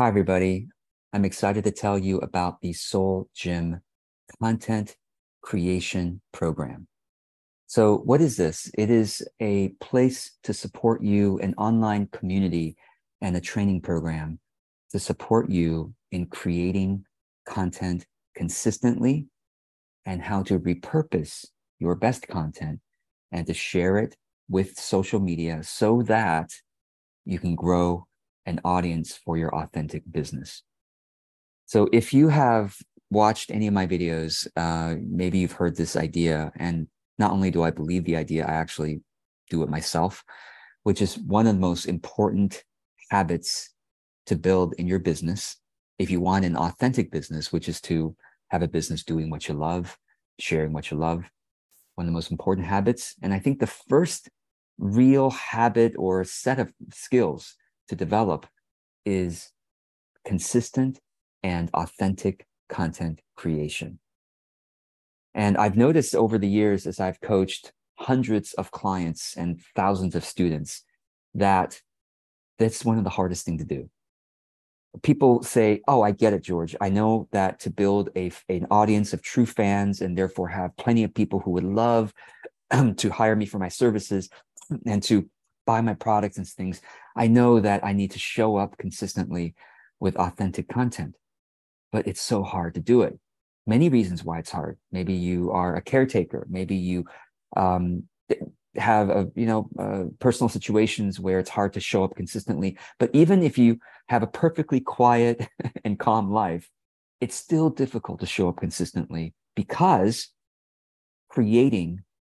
Hi, everybody. I'm excited to tell you about the Soul Gym Content Creation Program. So, what is this? It is a place to support you, an online community, and a training program to support you in creating content consistently and how to repurpose your best content and to share it with social media so that you can grow an audience for your authentic business. So if you have watched any of my videos, uh, maybe you've heard this idea. And not only do I believe the idea, I actually do it myself, which is one of the most important habits to build in your business. If you want an authentic business, which is to have a business doing what you love, sharing what you love, one of the most important habits. And I think the first real habit or set of skills to develop is consistent and authentic content creation. And I've noticed over the years as I've coached hundreds of clients and thousands of students that that's one of the hardest thing to do. People say, "Oh, I get it, George. I know that to build a an audience of true fans and therefore have plenty of people who would love to hire me for my services and to buy my products and things, I know that I need to show up consistently with authentic content. But it's so hard to do it. Many reasons why it's hard. Maybe you are a caretaker. Maybe you um, have a you know uh, personal situations where it's hard to show up consistently. But even if you have a perfectly quiet and calm life, it's still difficult to show up consistently because creating,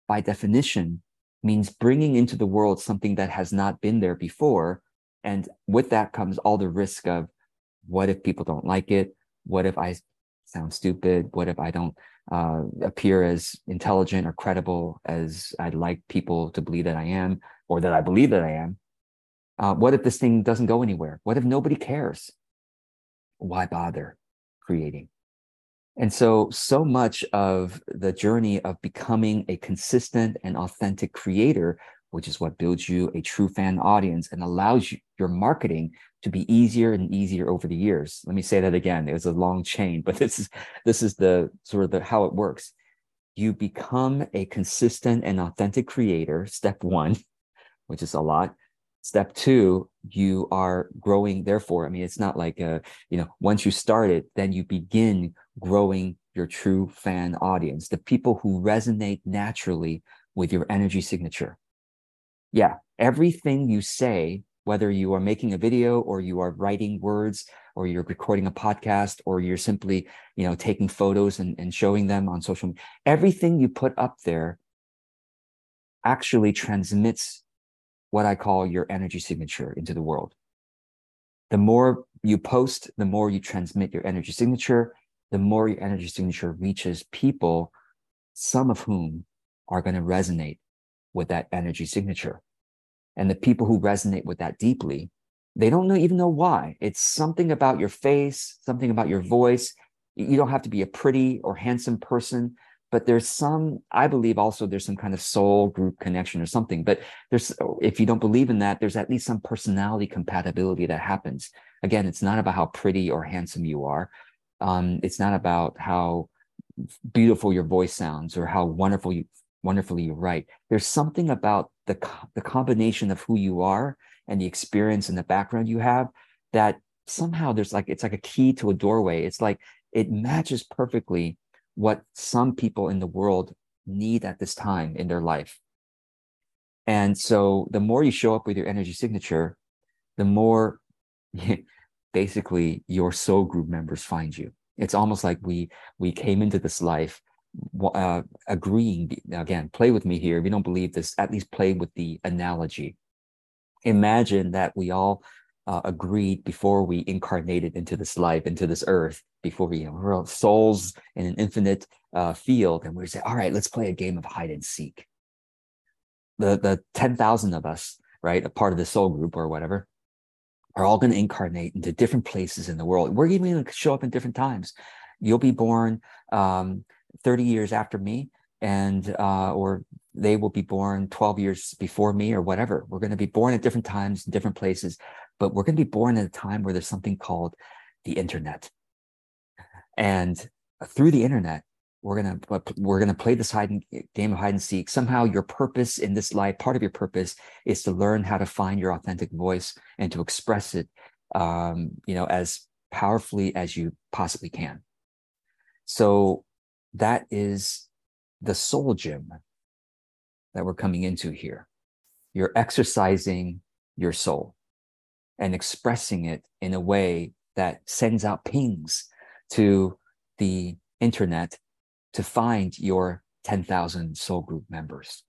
by definition, means bringing into the world something that has not been there before. And with that comes all the risk of what if people don't like it? What if I sound stupid? What if I don't uh, appear as intelligent or credible as I'd like people to believe that I am or that I believe that I am? Uh, what if this thing doesn't go anywhere? What if nobody cares? Why bother creating? And so, so much of the journey of becoming a consistent and authentic creator, which is what builds you a true fan audience and allows you, your marketing to be easier and easier over the years. Let me say that again. It was a long chain, but this is this is the sort of the how it works. You become a consistent and authentic creator, step one, which is a lot. Step two, you are growing. Therefore, I mean, it's not like, a, you know, once you start it, then you begin growing your true fan audience, the people who resonate naturally with your energy signature. Yeah, everything you say, whether you are making a video or you are writing words or you're recording a podcast or you're simply, you know, taking photos and, and showing them on social media, everything you put up there actually transmits what I call your energy signature into the world. The more you post, the more you transmit your energy signature, the more your energy signature reaches people, some of whom are going to resonate with that energy signature. And the people who resonate with that deeply, they don't know, even know why. It's something about your face, something about your voice. You don't have to be a pretty or handsome person but there's some i believe also there's some kind of soul group connection or something but there's if you don't believe in that there's at least some personality compatibility that happens. Again it's not about how pretty or handsome you are. Um, it's not about how beautiful your voice sounds or how wonderful you wonderfully you write. There's something about the the combination of who you are and the experience and the background you have that somehow there's like it's like a key to a doorway. It's like it matches perfectly what some people in the world need at this time in their life. And so the more you show up with your energy signature, the more basically your soul group members find you. It's almost like we we came into this life uh, agreeing again play with me here if you don't believe this at least play with the analogy imagine that we all uh, agreed before we incarnated into this life, into this earth, before we, we're souls in an infinite uh, field, and we say, all right, let's play a game of hide and seek. The the ten thousand of us, right, a part of the soul group or whatever, are all going to incarnate into different places in the world. We're even going to show up in different times. You'll be born um, 30 years after me, and uh, or they will be born 12 years before me or whatever. We're going to be born at different times, different places, but we're going to be born at a time where there's something called the internet. And through the internet, we're gonna we're gonna play this hide and, game of hide and seek. Somehow, your purpose in this life, part of your purpose, is to learn how to find your authentic voice and to express it, um, you know, as powerfully as you possibly can. So that is the soul gym that we're coming into here. You're exercising your soul and expressing it in a way that sends out pings to the internet to find your 10,000 soul group members.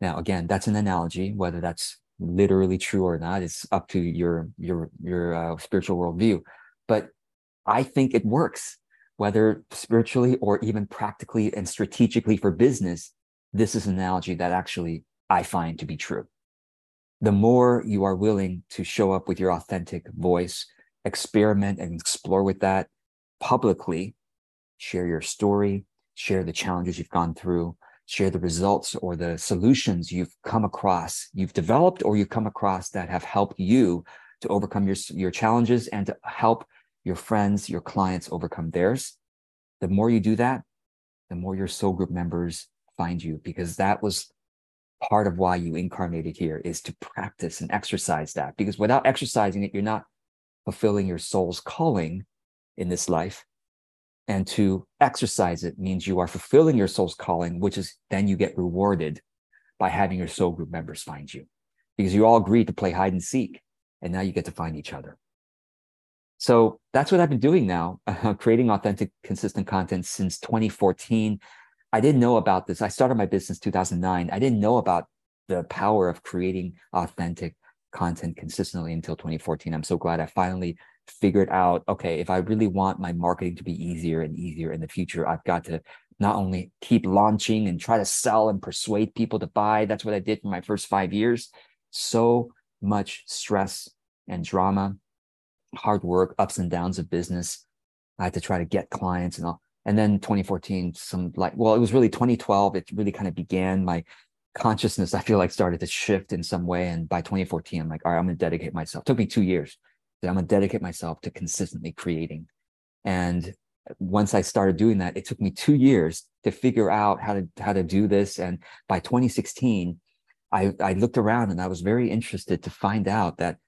Now, again, that's an analogy. Whether that's literally true or not it's up to your your your uh, spiritual worldview. But I think it works, whether spiritually or even practically and strategically for business. This is an analogy that actually I find to be true. The more you are willing to show up with your authentic voice, experiment and explore with that publicly, share your story, share the challenges you've gone through, share the results or the solutions you've come across, you've developed or you've come across that have helped you to overcome your, your challenges and to help your friends, your clients overcome theirs. The more you do that, the more your soul group members find you because that was part of why you incarnated here is to practice and exercise that because without exercising it you're not fulfilling your soul's calling in this life and to exercise it means you are fulfilling your soul's calling, which is then you get rewarded by having your soul group members find you because you all agreed to play hide and seek. And now you get to find each other. So that's what I've been doing now, uh, creating authentic, consistent content since 2014. I didn't know about this. I started my business 2009. I didn't know about the power of creating authentic content consistently until 2014. I'm so glad I finally figured out okay if i really want my marketing to be easier and easier in the future i've got to not only keep launching and try to sell and persuade people to buy that's what i did for my first five years so much stress and drama hard work ups and downs of business. I had to try to get clients and all. And then 2014 some like well it was really 2012 it really kind of began. My consciousness i feel like started to shift in some way. And by 2014 i'm like all right i'm going to dedicate myself. It took me two years. I'm going to dedicate myself to consistently creating. And once I started doing that, it took me two years to figure out how to how to do this. And by 2016, I, I looked around and I was very interested to find out that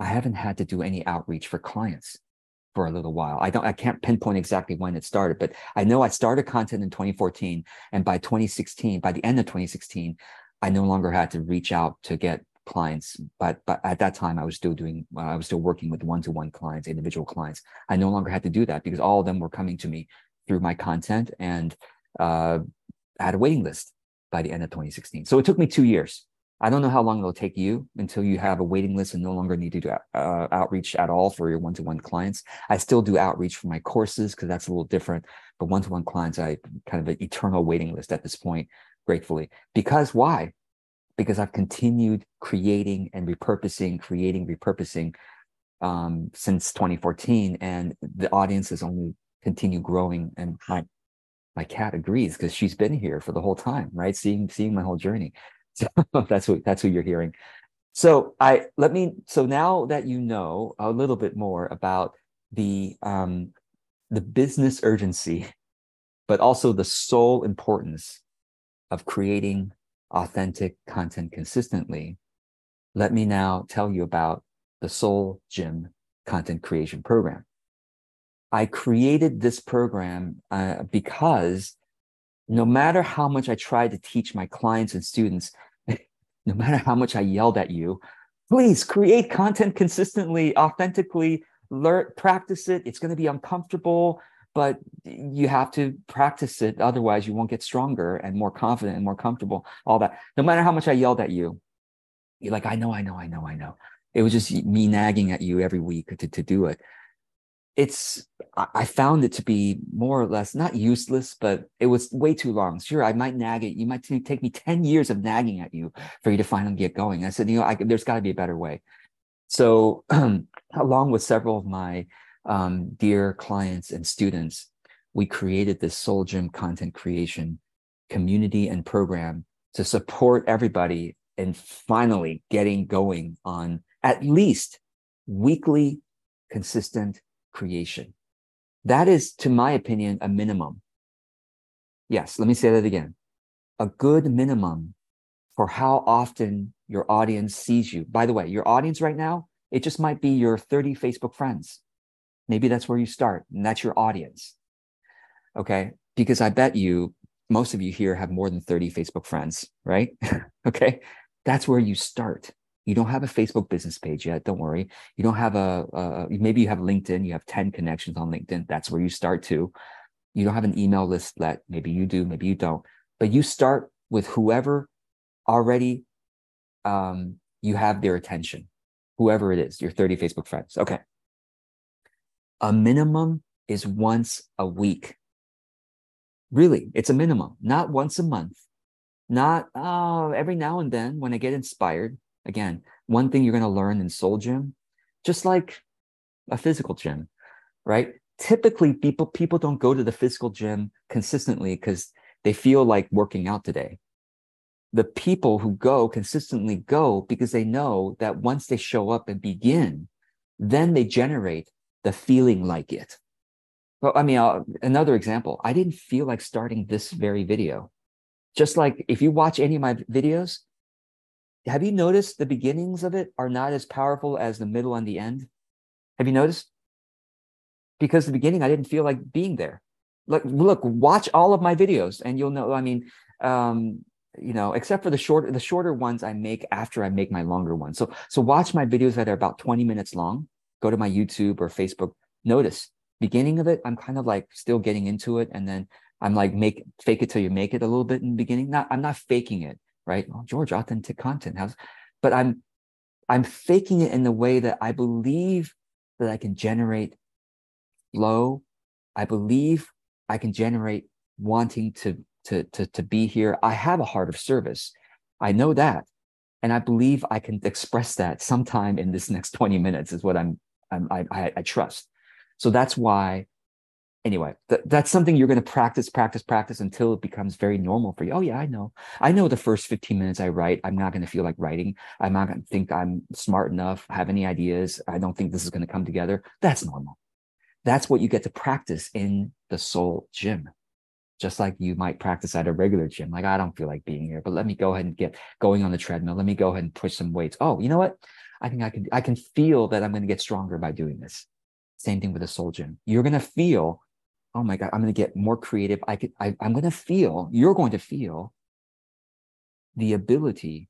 I haven't had to do any outreach for clients for a little while. I don't I can't pinpoint exactly when it started, but I know I started content in 2014. And by 2016, by the end of 2016, I no longer had to reach out to get clients but but at that time i was still doing uh, i was still working with one-to-one clients individual clients i no longer had to do that because all of them were coming to me through my content and uh, I had a waiting list by the end of 2016 so it took me two years i don't know how long it'll take you until you have a waiting list and no longer need to do uh, outreach at all for your one-to-one clients i still do outreach for my courses because that's a little different but one-to-one clients i kind of an eternal waiting list at this point gratefully because why because I've continued creating and repurposing, creating, repurposing um, since 2014, and the audience has only continued growing. And my my cat agrees because she's been here for the whole time, right? Seeing seeing my whole journey. So that's what that's what you're hearing. So I let me. So now that you know a little bit more about the um, the business urgency, but also the soul importance of creating authentic content consistently, let me now tell you about the Soul Gym content creation program. I created this program uh, because no matter how much I tried to teach my clients and students, no matter how much I yelled at you, please create content consistently, authentically, learn, practice it. It's going to be uncomfortable but you have to practice it. Otherwise you won't get stronger and more confident and more comfortable all that. No matter how much i yelled at you you're like i know i know i know i know. It was just me nagging at you every week to, to do it it's i found it to be more or less not useless but it was way too long. Sure i might nag it you might take me 10 years of nagging at you for you to finally get going. I said you know I, there's got to be a better way. So along with several of my um, dear clients and students, we created this Soul Gym content creation community and program to support everybody in finally getting going on at least weekly consistent creation. That is, to my opinion, a minimum. Yes, let me say that again. A good minimum for how often your audience sees you. By the way, your audience right now, it just might be your 30 Facebook friends. Maybe that's where you start, and that's your audience. Okay. Because I bet you, most of you here have more than 30 Facebook friends, right? okay. That's where you start. You don't have a Facebook business page yet. Don't worry. You don't have a, maybe you have LinkedIn. You have 10 connections on LinkedIn. That's where you start to. You don't have an email list that maybe you do, maybe you don't, but you start with whoever already um, you have their attention, whoever it is, your 30 Facebook friends. Okay. A minimum is once a week. Really, it's a minimum, not once a month, not oh, every now and then when I get inspired. Again, one thing you're going to learn in Soul Gym, just like a physical gym, right? Typically, people people don't go to the physical gym consistently because they feel like working out today. The people who go consistently go because they know that once they show up and begin, then they generate the feeling like it. Well, I mean, uh, another example, I didn't feel like starting this very video. Just like if you watch any of my videos, have you noticed the beginnings of it are not as powerful as the middle and the end? Have you noticed? Because the beginning, I didn't feel like being there. Look, look, watch all of my videos, and you'll know. I mean, um, you know, except for the short, the shorter ones I make after I make my longer ones. So, so watch my videos that are about twenty minutes long. Go to my YouTube or Facebook. Notice beginning of it, I'm kind of like still getting into it, and then I'm like make fake it till you make it a little bit in the beginning. Not I'm not faking it right? Well, George, authentic content has, but I'm I'm faking it in the way that I believe that I can generate flow. I believe I can generate wanting to to to to be here. I have a heart of service. I know that. And I believe I can express that sometime in this next 20 minutes is what I'm, I'm I, I, I trust. So that's why anyway, th- that's something you're going to practice, practice, practice until it becomes very normal for you. Oh, yeah, I know. I know the first 15 minutes I write, I'm not going to feel like writing. I'm not going to think I'm smart enough, have any ideas. I don't think this is going to come together. That's normal. That's what you get to practice in the soul gym. Just like you might practice at a regular gym. Like, I don't feel like being here, but let me go ahead and get going on the treadmill. Let me go ahead and push some weights. Oh, you know what? I think I can, I can feel that I'm going to get stronger by doing this. Same thing with the soul gym. You're going to feel oh my god i'm going to get more creative. I could I, i'm going to feel you're going to feel the ability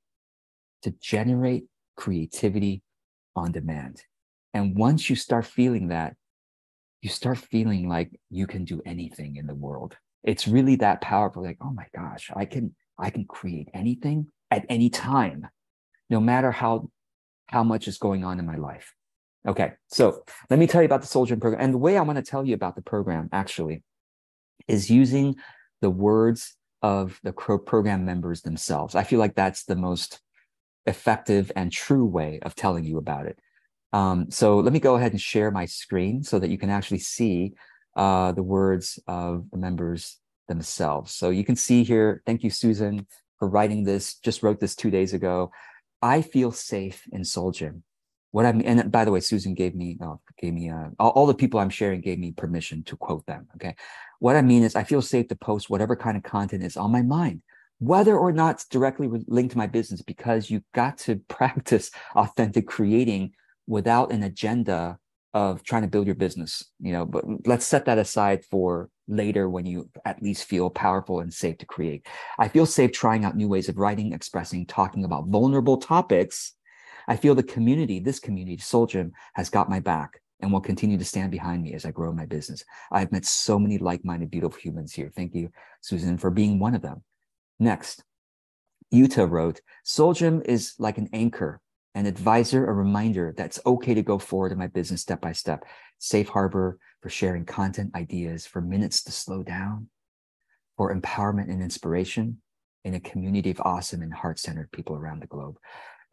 to generate creativity on demand. And once you start feeling that you start feeling like you can do anything in the world. It's really that powerful like oh my gosh i can i can create anything at any time no matter how how much is going on in my life Okay, so let me tell you about the Gym program. And the way I want to tell you about the program actually is using the words of the program members themselves. I feel like that's the most effective and true way of telling you about it. Um, so let me go ahead and share my screen so that you can actually see uh, the words of the members themselves. So you can see here, thank you, Susan, for writing this, just wrote this two days ago. I feel safe in Soul Gym what I mean, and by the way, Susan gave me uh, gave me uh, all, all, the people I'm sharing gave me permission to quote them. Okay, what I mean is I feel safe to post whatever kind of content is on my mind, whether or not it's directly linked to my business, because you got to practice authentic creating without an agenda of trying to build your business. You know, but let's set that aside for later when you at least feel powerful and safe to create. I feel safe trying out new ways of writing, expressing, talking about vulnerable topics I feel the community, this community, Soul Gym, has got my back and will continue to stand behind me as I grow my business. I've met so many like-minded, beautiful humans here. Thank you, Susan, for being one of them. Next, Yuta wrote, Soul Gym is like an anchor, an advisor, a reminder that it's okay to go forward in my business step by step. Safe harbor for sharing content ideas, for minutes to slow down, for empowerment and inspiration in a community of awesome and heart-centered people around the globe.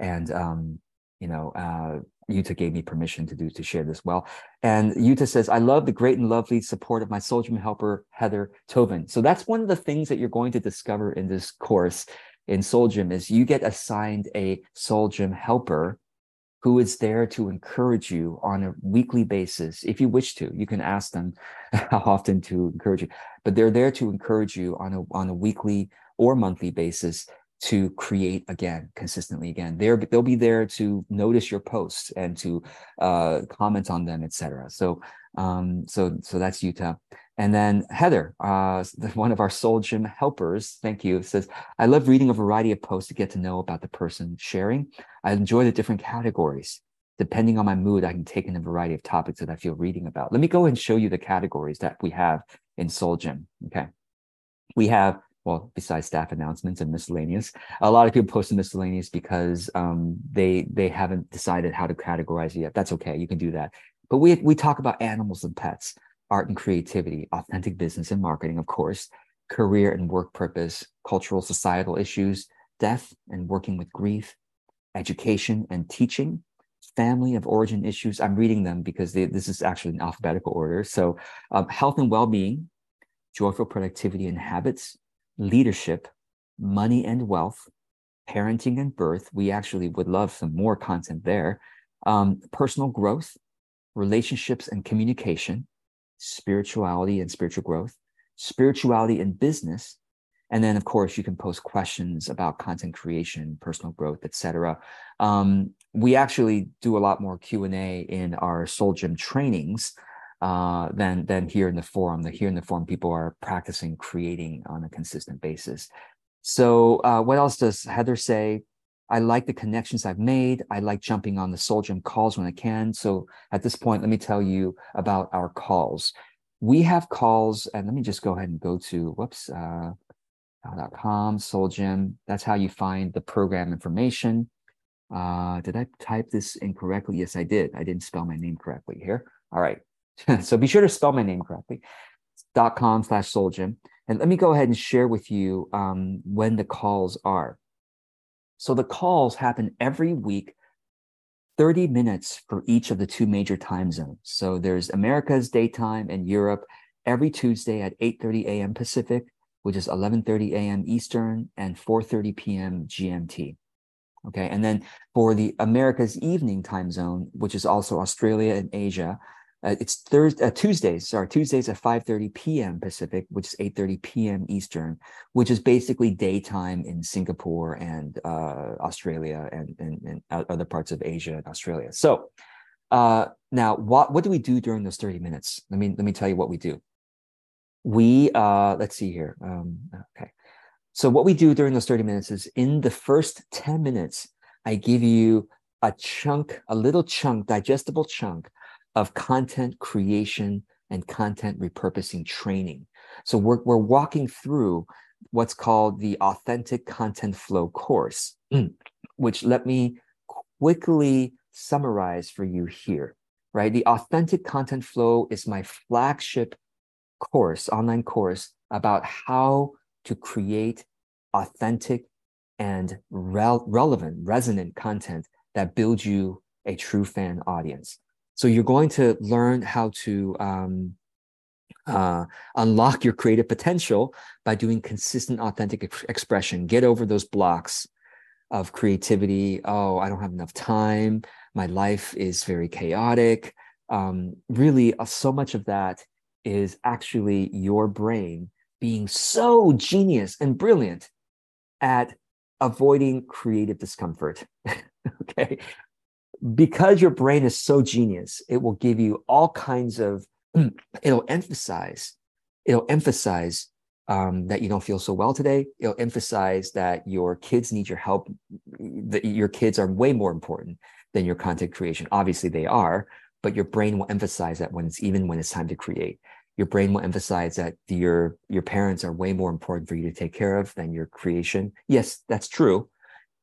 And um, you know, uh, gave me permission to do to share this well. And Yuta says, I love the great and lovely support of my Gym helper, Heather Tobin. So that's one of the things that you're going to discover in this course in Soul Gym is you get assigned a Soul Gym helper who is there to encourage you on a weekly basis. If you wish to, you can ask them how often to encourage you, but they're there to encourage you on a, on a weekly or monthly basis to create again consistently again. They're they'll be there to notice your posts and to uh, comment on them etc so um so so that's Yuta. And then heather uh one of our soul gym helpers thank you says i love reading a variety of posts to get to know about the person sharing. I enjoy the different categories. Depending on my mood i can take in a variety of topics that i feel reading about. Let me go and show you the categories that we have in soul gym okay? We have well, besides staff announcements and miscellaneous, a lot of people post the miscellaneous because um, they they haven't decided how to categorize it yet. That's okay, you can do that. But we we talk about animals and pets, art and creativity, authentic business and marketing, of course, career and work purpose, cultural societal issues, death and working with grief, education and teaching, family of origin issues. I'm reading them because they, this is actually in alphabetical order. So, um, health and well being, joyful productivity and habits, leadership, money and wealth, parenting and birth. We actually would love some more content there. Um, personal growth, relationships and communication, spirituality and spiritual growth, spirituality and business. And then, of course, you can post questions about content creation, personal growth, etc. Um, we actually do a lot more Q and A in our Soul Gym trainings uh, than than here in the forum. The here in the forum, people are practicing creating on a consistent basis. So, uh, what else does Heather say? I like the connections I've made. I like jumping on the Soul Gym calls when I can. So, at this point, let me tell you about our calls. We have calls, and let me just go ahead and go to whoops. Uh, .com, Soul Gym. That's how you find the program information. Uh, did I type this incorrectly? Yes, I did. I didn't spell my name correctly here. All right. so be sure to spell my name correctly. dot com slash soul gym. And let me go ahead and share with you um, when the calls are. So the calls happen every week, 30 minutes for each of the two major time zones. So there's America's daytime and Europe every Tuesday at 8:30 a.m. Pacific, which is 11:30 a.m. Eastern and 4:30 p.m. GMT. Okay, and then for the America's evening time zone, which is also Australia and Asia, uh, it's Thursday, uh, Tuesdays, sorry, Tuesdays at 5.30 p.m. Pacific, which is 8.30 p.m. Eastern, which is basically daytime in Singapore and uh, Australia and, and, and, other parts of Asia and Australia. So uh, now, what, what do we do during those 30 minutes? Let me, let me tell you what we do. We, uh, let's see here. Um, okay. So what we do during those 30 minutes is in the first 10 minutes, I give you a chunk, a little chunk, digestible chunk of content creation and content repurposing training. So we're, we're walking through what's called the authentic content flow course, which let me quickly summarize for you here, right? The authentic content flow is my flagship course, online course about how to create authentic and rel- relevant, resonant content that builds you a true fan audience. So you're going to learn how to um, uh, unlock your creative potential by doing consistent, authentic ex- expression. Get over those blocks of creativity. Oh, I don't have enough time. My life is very chaotic. Um, really, uh, so much of that is actually your brain being so genius and brilliant at avoiding creative discomfort. okay because your brain is so genius, it will give you all kinds of, it'll emphasize, it'll emphasize um, that you don't feel so well today. It'll emphasize that your kids need your help, that your kids are way more important than your content creation. Obviously, they are, but your brain will emphasize that when it's even when it's time to create. Your brain will emphasize that your your parents are way more important for you to take care of than your creation. Yes, that's true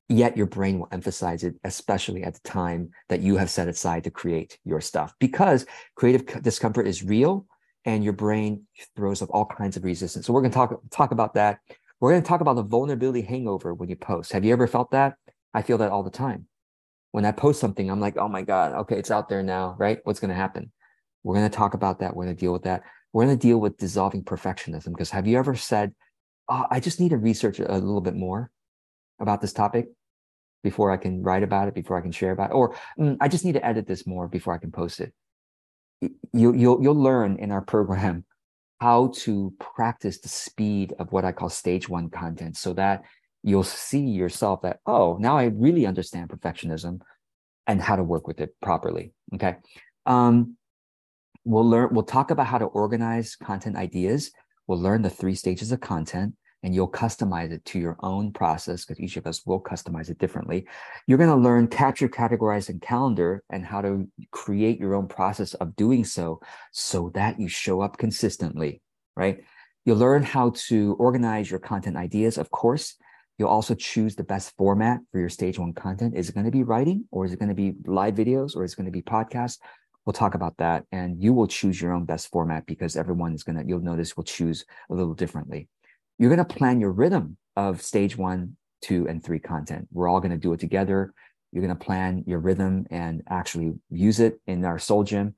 yet your brain will emphasize it, especially at the time that you have set aside to create your stuff, because creative discomfort is real and your brain throws up all kinds of resistance. So we're going to talk, talk about that. We're going to talk about the vulnerability hangover when you post. Have you ever felt that? I feel that all the time. when I post something, I'm like, oh my God, okay, it's out there now, right? What's going to happen? We're going to talk about that. We're going to deal with that. We're going to deal with dissolving perfectionism. Because have you ever said, oh, I just need to research a little bit more about this topic before I can write about it, before I can share about it? Or mm, I just need to edit this more before I can post it. You, you'll, you'll learn in our program how to practice the speed of what I call stage one content so that you'll see yourself that, oh, now I really understand perfectionism and how to work with it properly. Okay. Um, we'll learn, we'll talk about how to organize content ideas. We'll learn the three stages of content and you'll customize it to your own process because each of us will customize it differently. You're going to learn capture, categorize, and calendar and how to create your own process of doing so so that you show up consistently, right? You'll learn how to organize your content ideas, of course. You'll also choose the best format for your stage one content. Is it going to be writing or is it going to be live videos or is it going to be podcasts? We'll talk about that. And you will choose your own best format because everyone is going to, you'll notice, will choose a little differently you're going to plan your rhythm of stage one, two, and three content. We're all going to do it together. You're going to plan your rhythm and actually use it in our soul gym.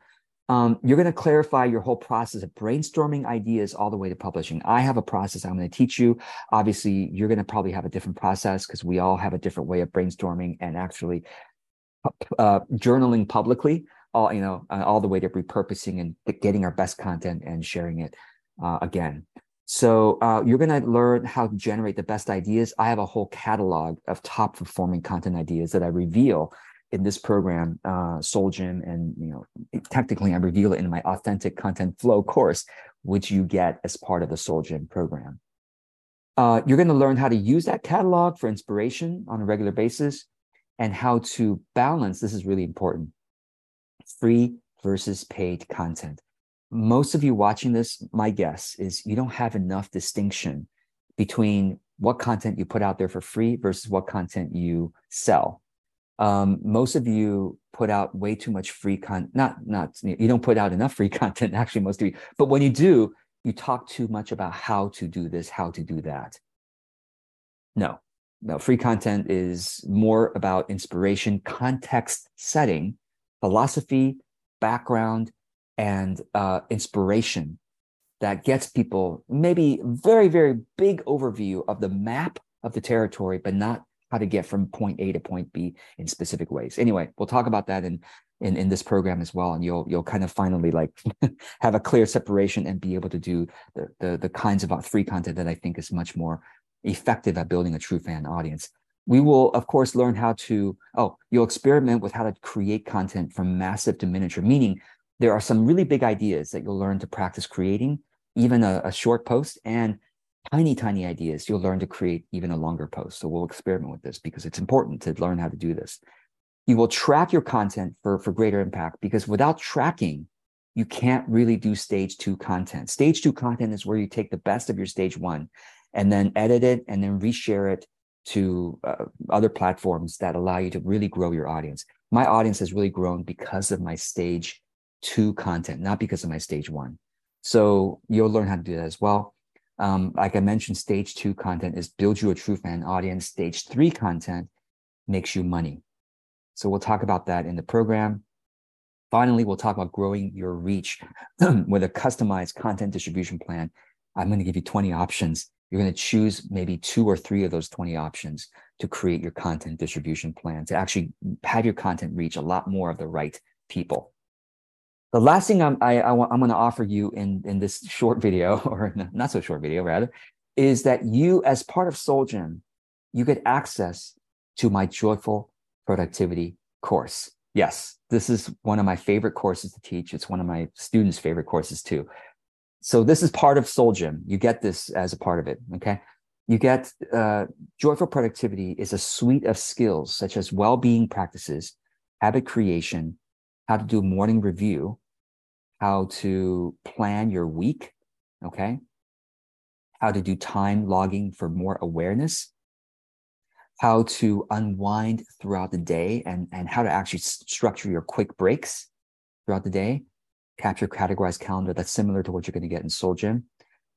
Um, you're going to clarify your whole process of brainstorming ideas all the way to publishing. I have a process I'm going to teach you. Obviously, you're going to probably have a different process because we all have a different way of brainstorming and actually uh, journaling publicly. All you know, uh, all the way to repurposing and getting our best content and sharing it uh, again. So uh, you're going to learn how to generate the best ideas. I have a whole catalog of top performing content ideas that I reveal in this program, uh, Soul Gym, and you know, technically I reveal it in my authentic content flow course, which you get as part of the Soul Gym program. Uh, you're going to learn how to use that catalog for inspiration on a regular basis and how to balance. This is really important free versus paid content most of you watching this, my guess is you don't have enough distinction between what content you put out there for free versus what content you sell. Um, most of you put out way too much free content. Not, not you don't put out enough free content. Actually, most of you. But when you do, you talk too much about how to do this, how to do that. No, no. Free content is more about inspiration, context setting, philosophy, background, and uh, inspiration that gets people maybe very very big overview of the map of the territory but not how to get from point a to point b in specific ways. Anyway we'll talk about that in in, in this program as well and you'll you'll kind of finally like have a clear separation and be able to do the, the the kinds of free content that i think is much more effective at building a true fan audience. We will of course learn how to oh you'll experiment with how to create content from massive to miniature meaning there are some really big ideas that you'll learn to practice creating, even a, a short post, and tiny, tiny ideas you'll learn to create even a longer post. So we'll experiment with this because it's important to learn how to do this. You will track your content for, for greater impact because without tracking, you can't really do stage two content. Stage two content is where you take the best of your stage one and then edit it and then reshare it to uh, other platforms that allow you to really grow your audience. My audience has really grown because of my stage two content, not because of my stage one. So you'll learn how to do that as well. Um, like I mentioned, stage two content is build you a true fan audience. Stage three content makes you money. So we'll talk about that in the program. Finally, we'll talk about growing your reach with a customized content distribution plan. I'm going to give you 20 options. You're going to choose maybe two or three of those 20 options to create your content distribution plan to actually have your content reach a lot more of the right people. The last thing I'm, I, I, am going to offer you in, in this short video, or not so short video rather, is that you, as part of Soul Gym, you get access to my Joyful Productivity course. Yes, this is one of my favorite courses to teach. It's one of my students' favorite courses too. So this is part of Soul Gym. You get this as a part of it. Okay. You get uh, Joyful Productivity is a suite of skills such as well-being practices, habit creation, how to do morning review, how to plan your week, okay? How to do time logging for more awareness, how to unwind throughout the day, and, and how to actually structure your quick breaks throughout the day, capture categorized calendar that's similar to what you're going to get in Soul Gym,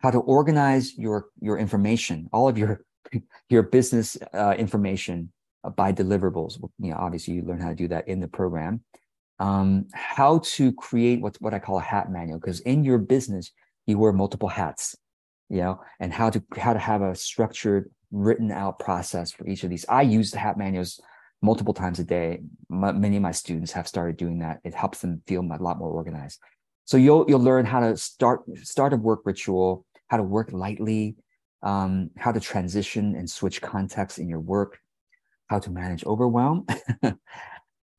how to organize your, your information, all of your, your business uh, information uh, by deliverables. You know, obviously, you learn how to do that in the program. Um, how to create what what I call a hat manual, because in your business you wear multiple hats, you know, and how to how to have a structured, written out process for each of these. I use the hat manuals multiple times a day. Many of my students have started doing that. It helps them feel a lot more organized. So you'll you'll learn how to start start a work ritual, how to work lightly, um, how to transition and switch contexts in your work, how to manage overwhelm,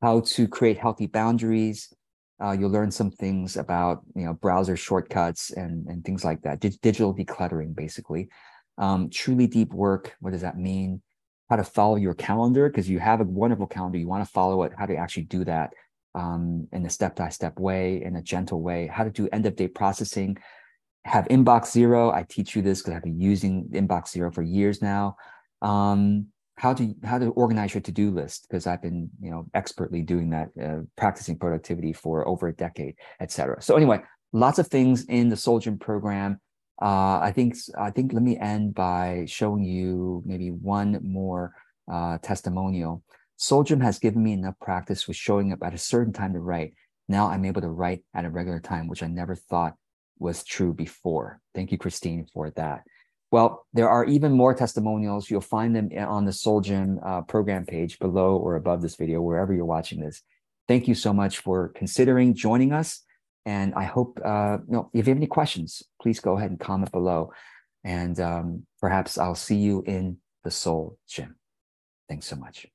how to create healthy boundaries. Uh, you'll learn some things about you know browser shortcuts and and things like that. Digital decluttering, basically. Um, truly deep work. What does that mean? How to follow your calendar because you have a wonderful calendar. You want to follow it. How to actually do that um, in a step-by-step way, in a gentle way. How to do end-of-day processing have inbox zero. I teach you this because I've been using inbox zero for years now. Um, how to how to organize your to-do list because I've been you know expertly doing that, uh, practicing productivity for over a decade, etc. So anyway, lots of things in the Gym program. Uh, I think I think let me end by showing you maybe one more uh, testimonial. Gym has given me enough practice with showing up at a certain time to write. Now I'm able to write at a regular time, which I never thought was true before. Thank you, Christine, for that. Well, there are even more testimonials. You'll find them on the Soul Gym uh, program page below or above this video, wherever you're watching this. Thank you so much for considering joining us. And I hope, uh, if you have any questions, please go ahead and comment below. And um, perhaps I'll see you in the Soul Gym. Thanks so much.